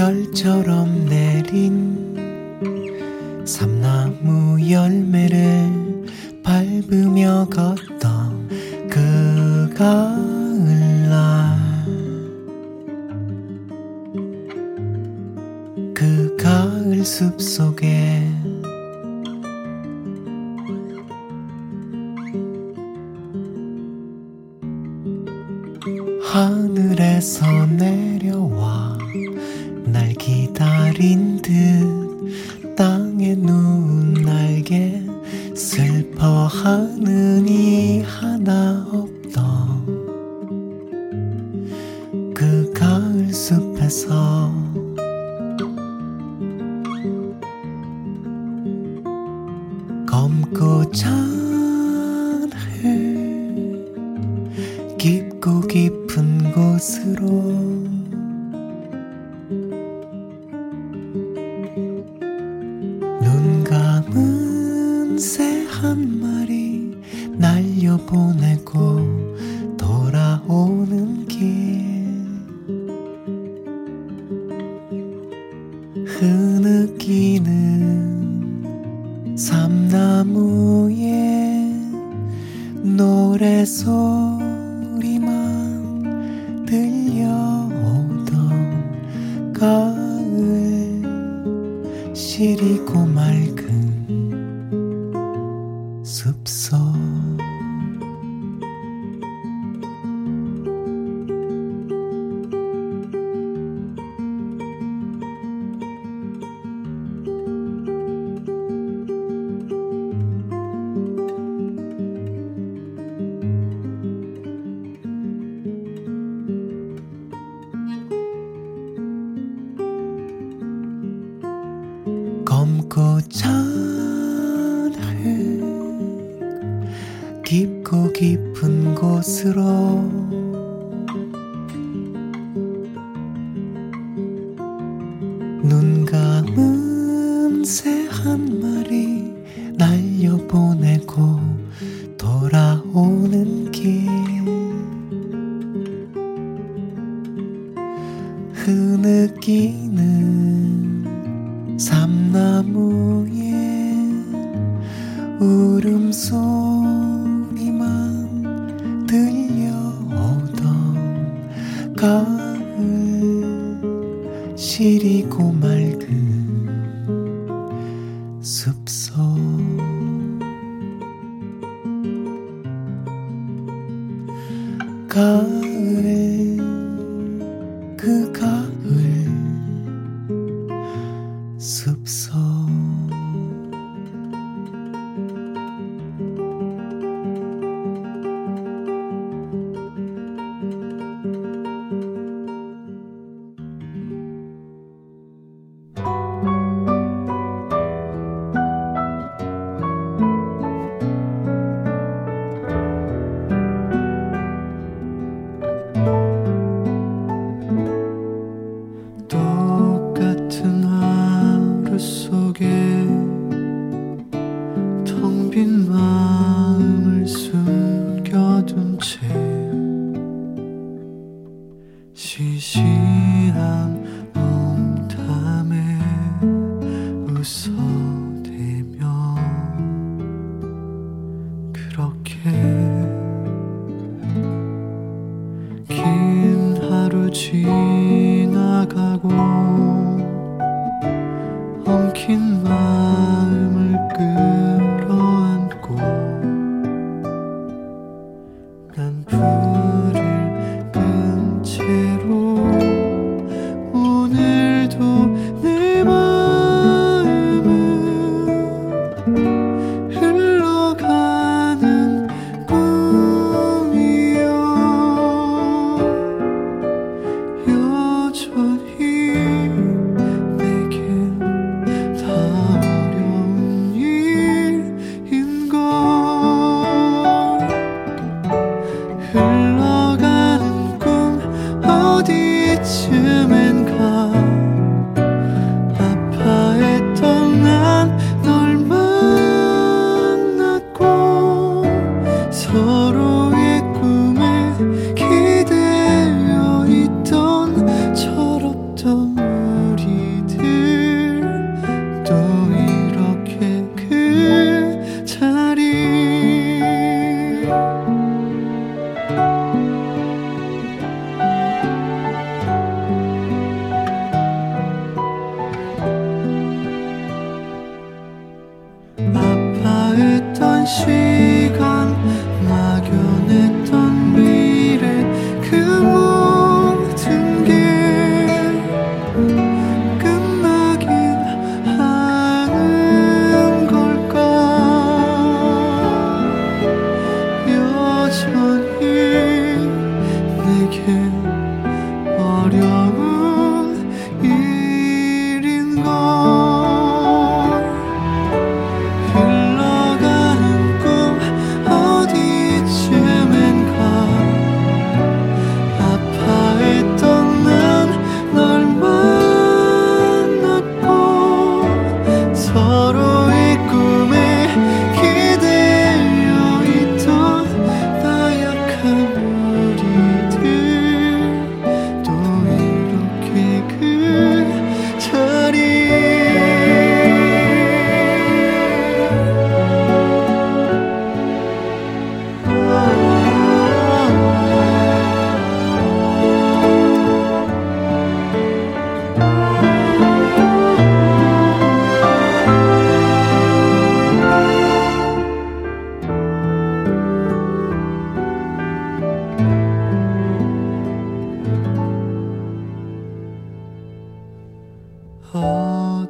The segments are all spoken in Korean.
열처럼 내린 깊고 깊은 곳으로. 마파했던 시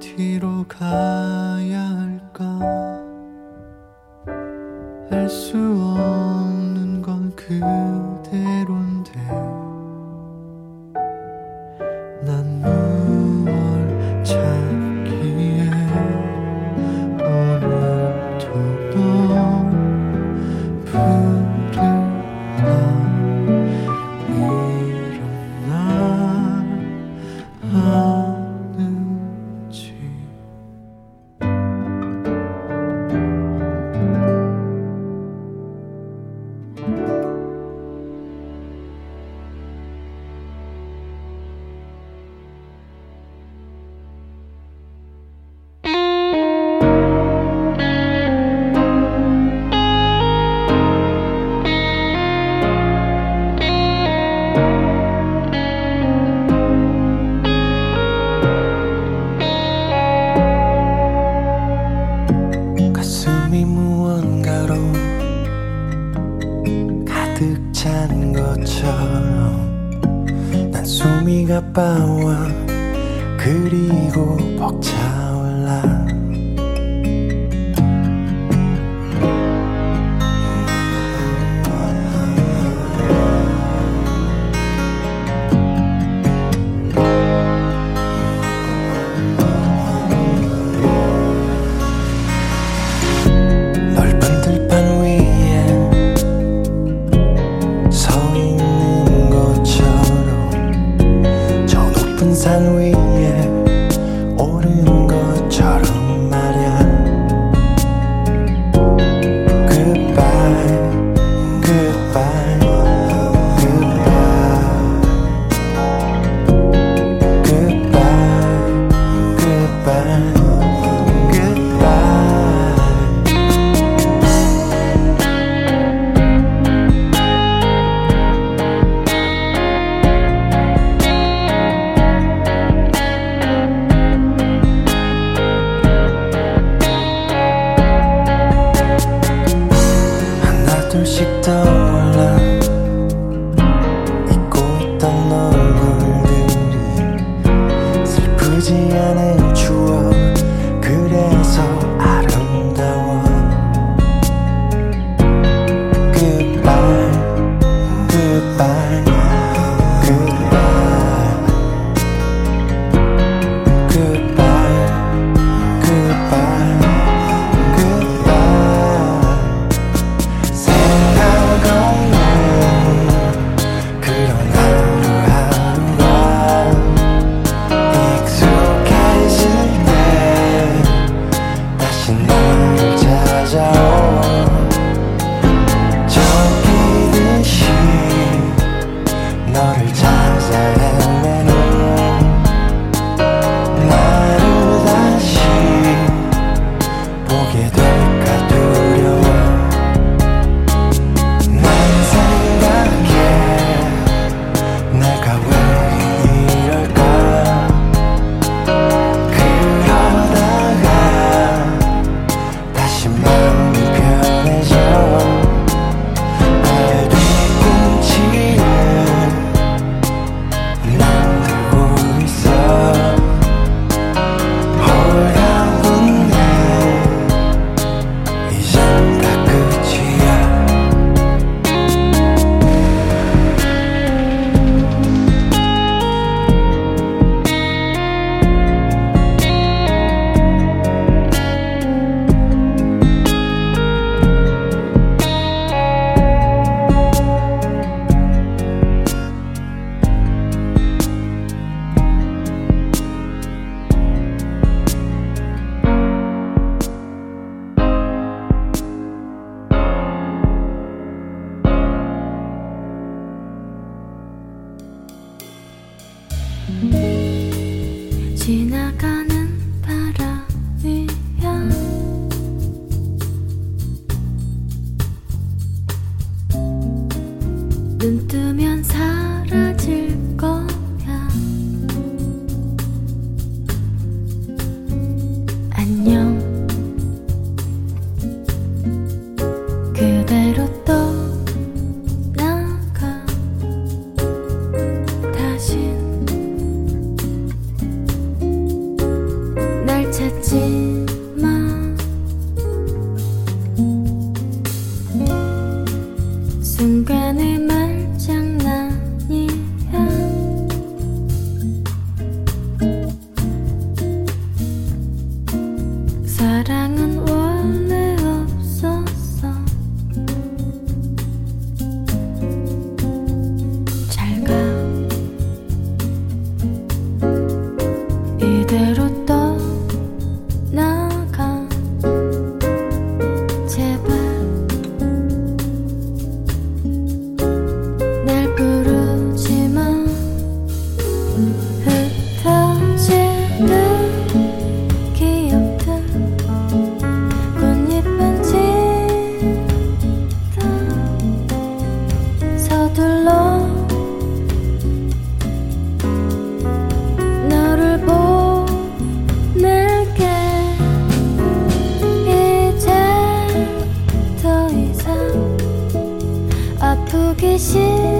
어디로 가야 할까? しなかった 서둘러 너를 보낼게. 이제 더 이상 아프기 싫어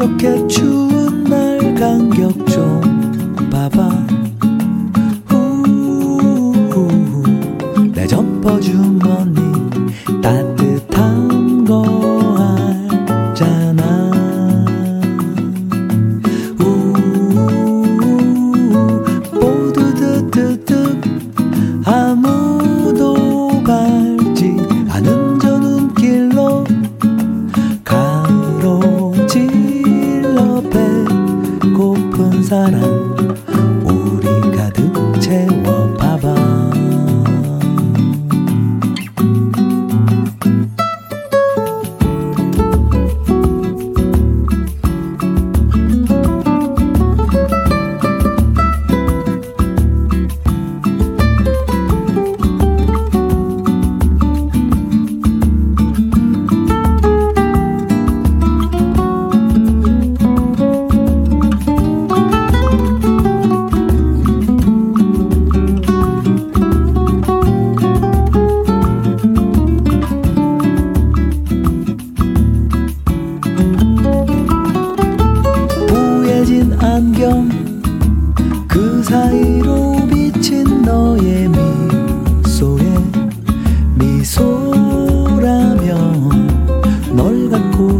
이렇게 추운 날 간격 좀 봐봐. 우우우. 내 점퍼 주머니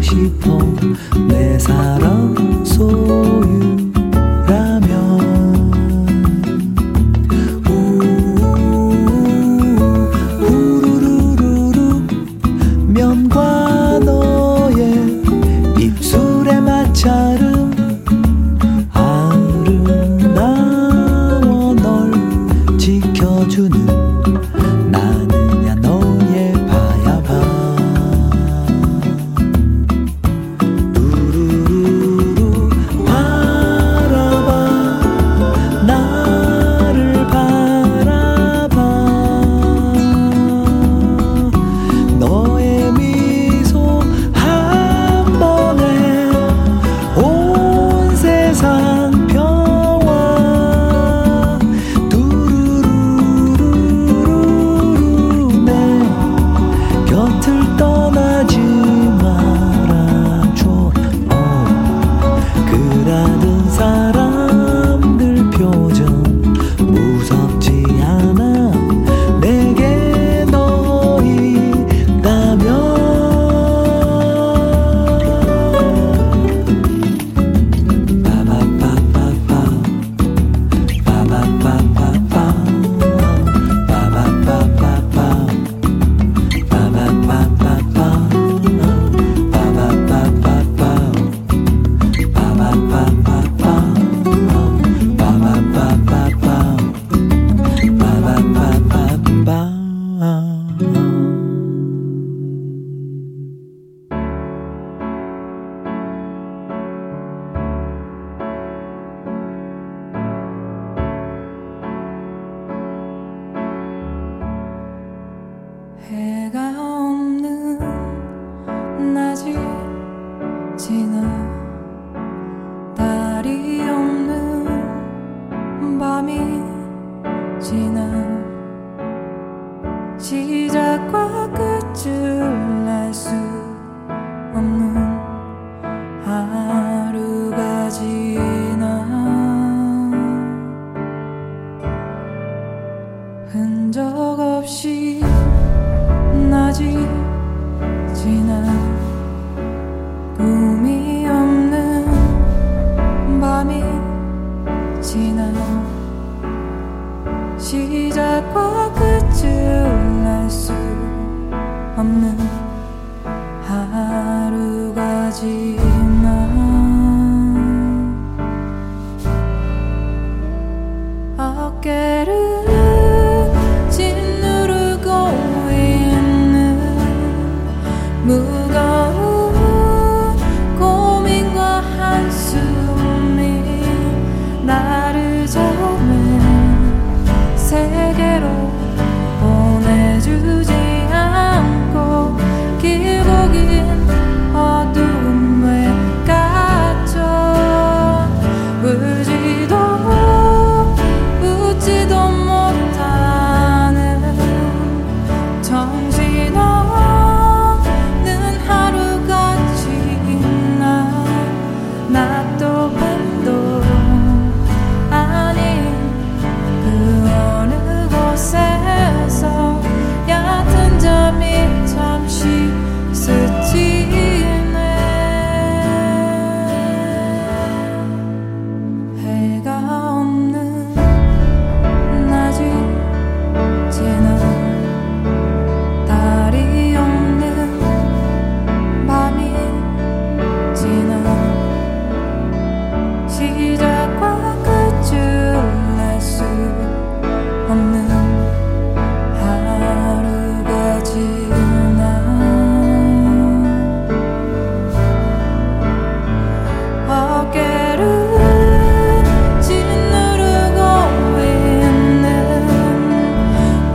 싶어. 내 사랑 소유.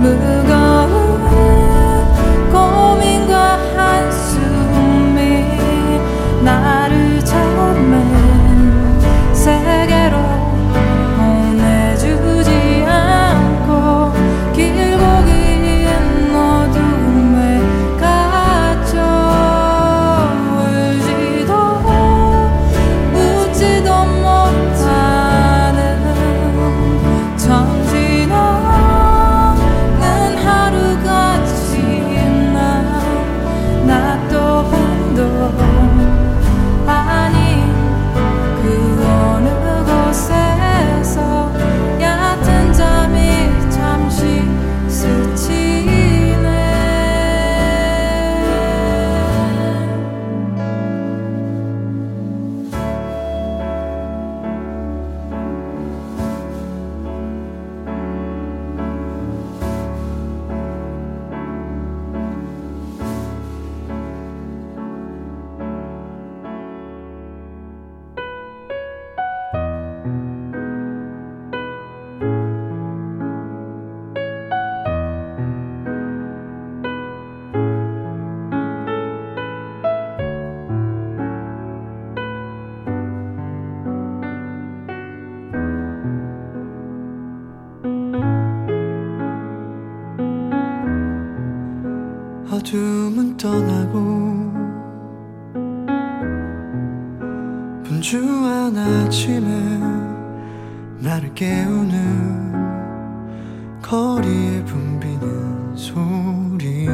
無言 어둠은 떠나고 분주한 아침에 나를 깨우는 거리에 붐비는 소리.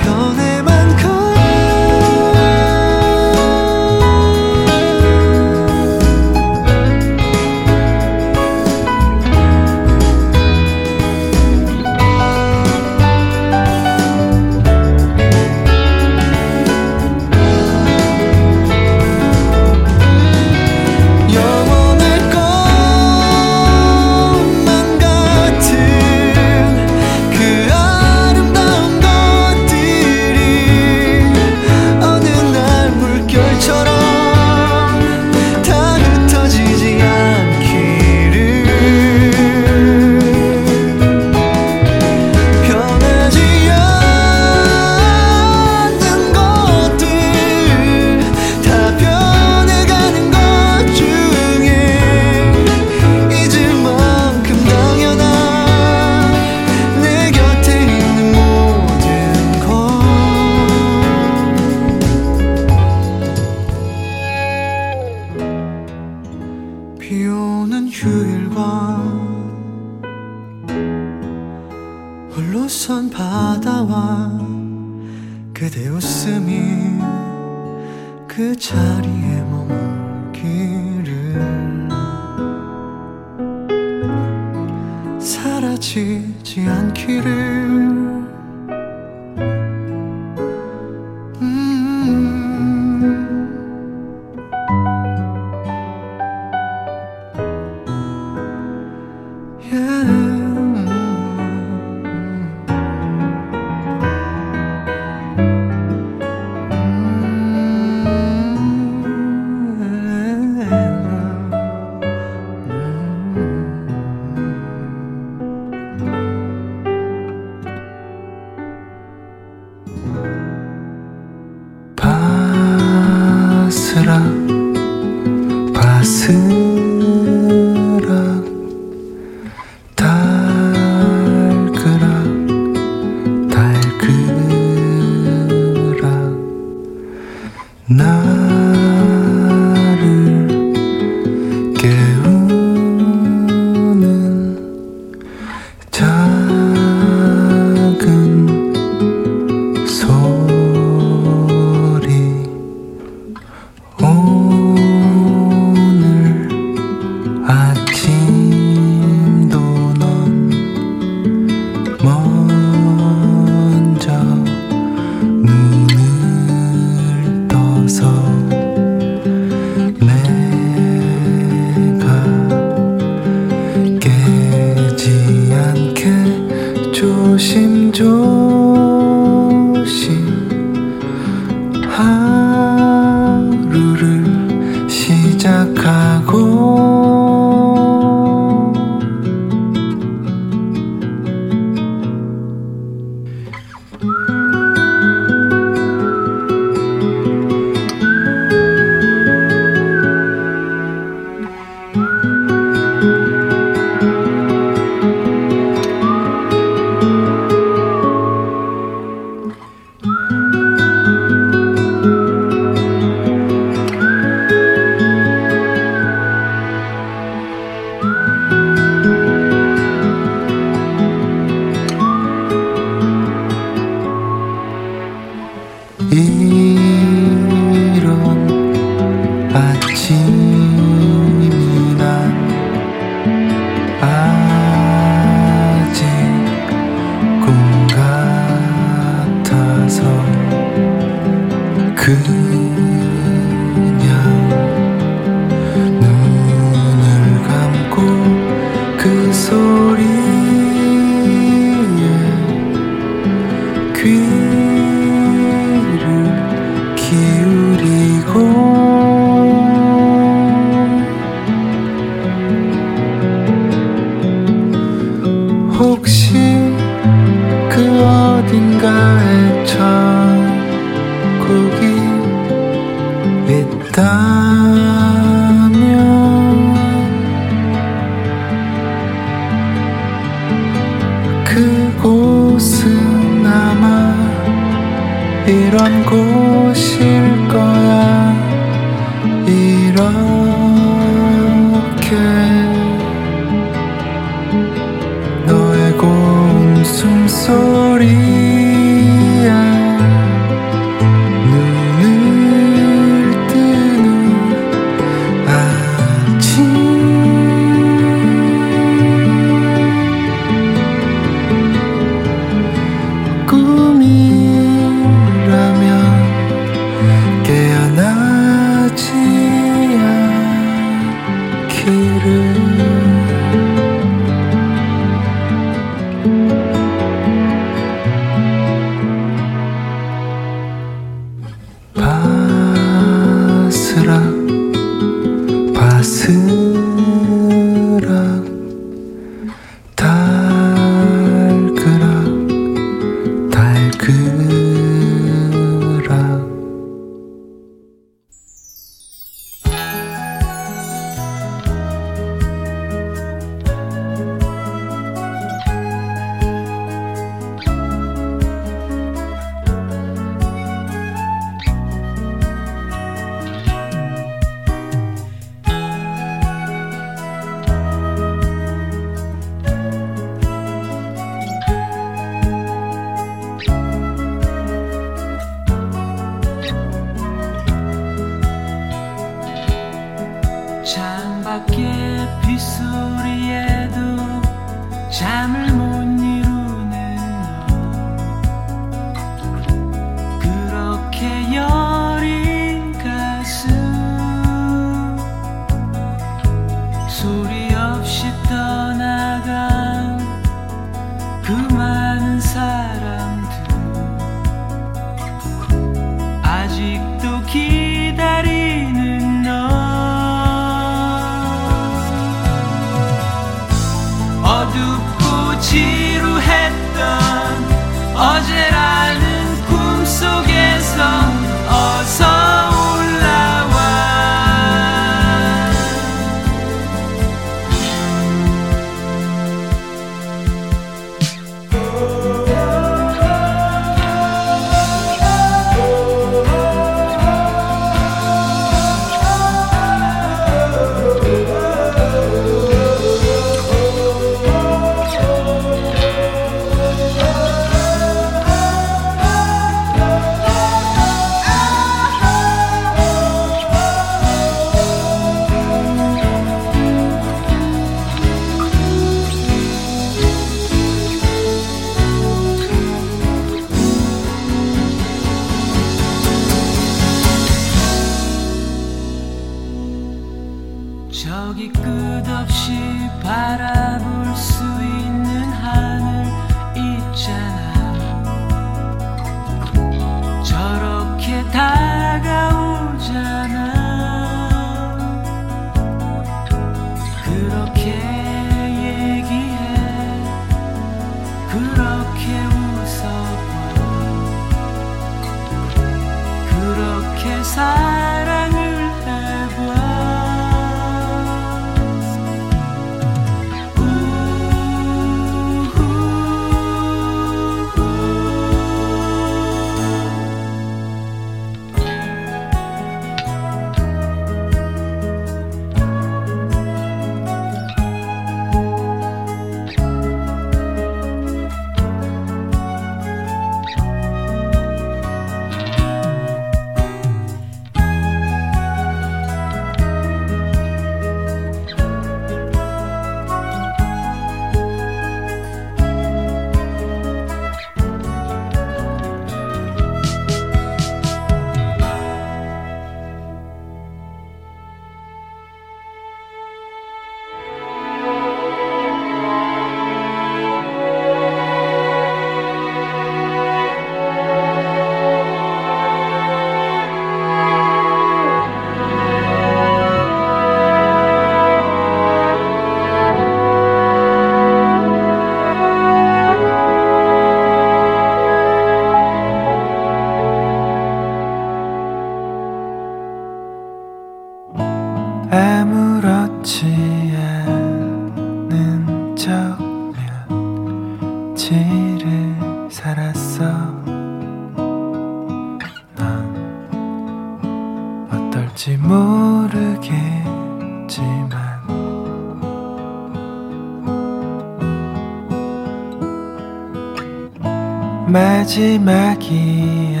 마지막이야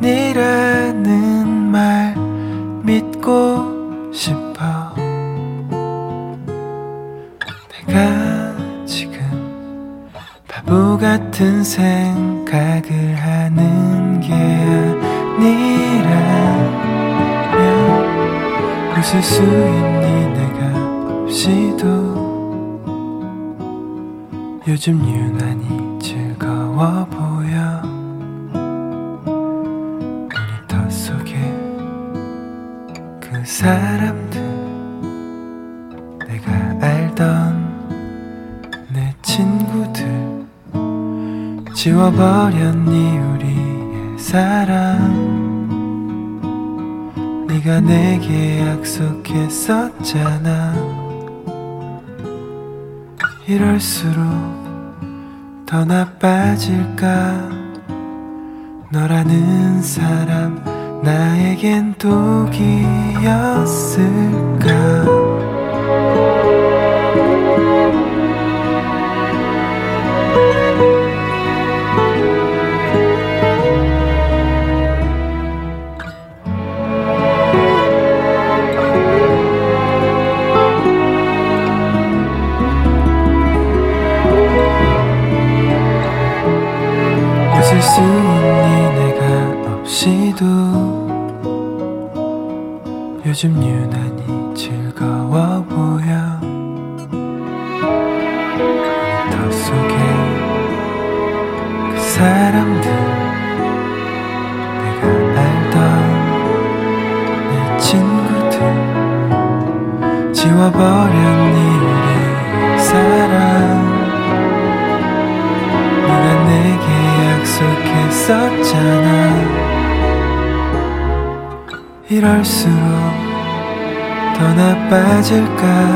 니라는 말 믿고 싶어. 내가 지금 바보 같은 생각을 하는 게 아니라면 웃을 수 있니? 내가 없이도. 요즘 이럴수록 더 나빠질까? 너라는 사람 나에겐 독이었을까 나빠질까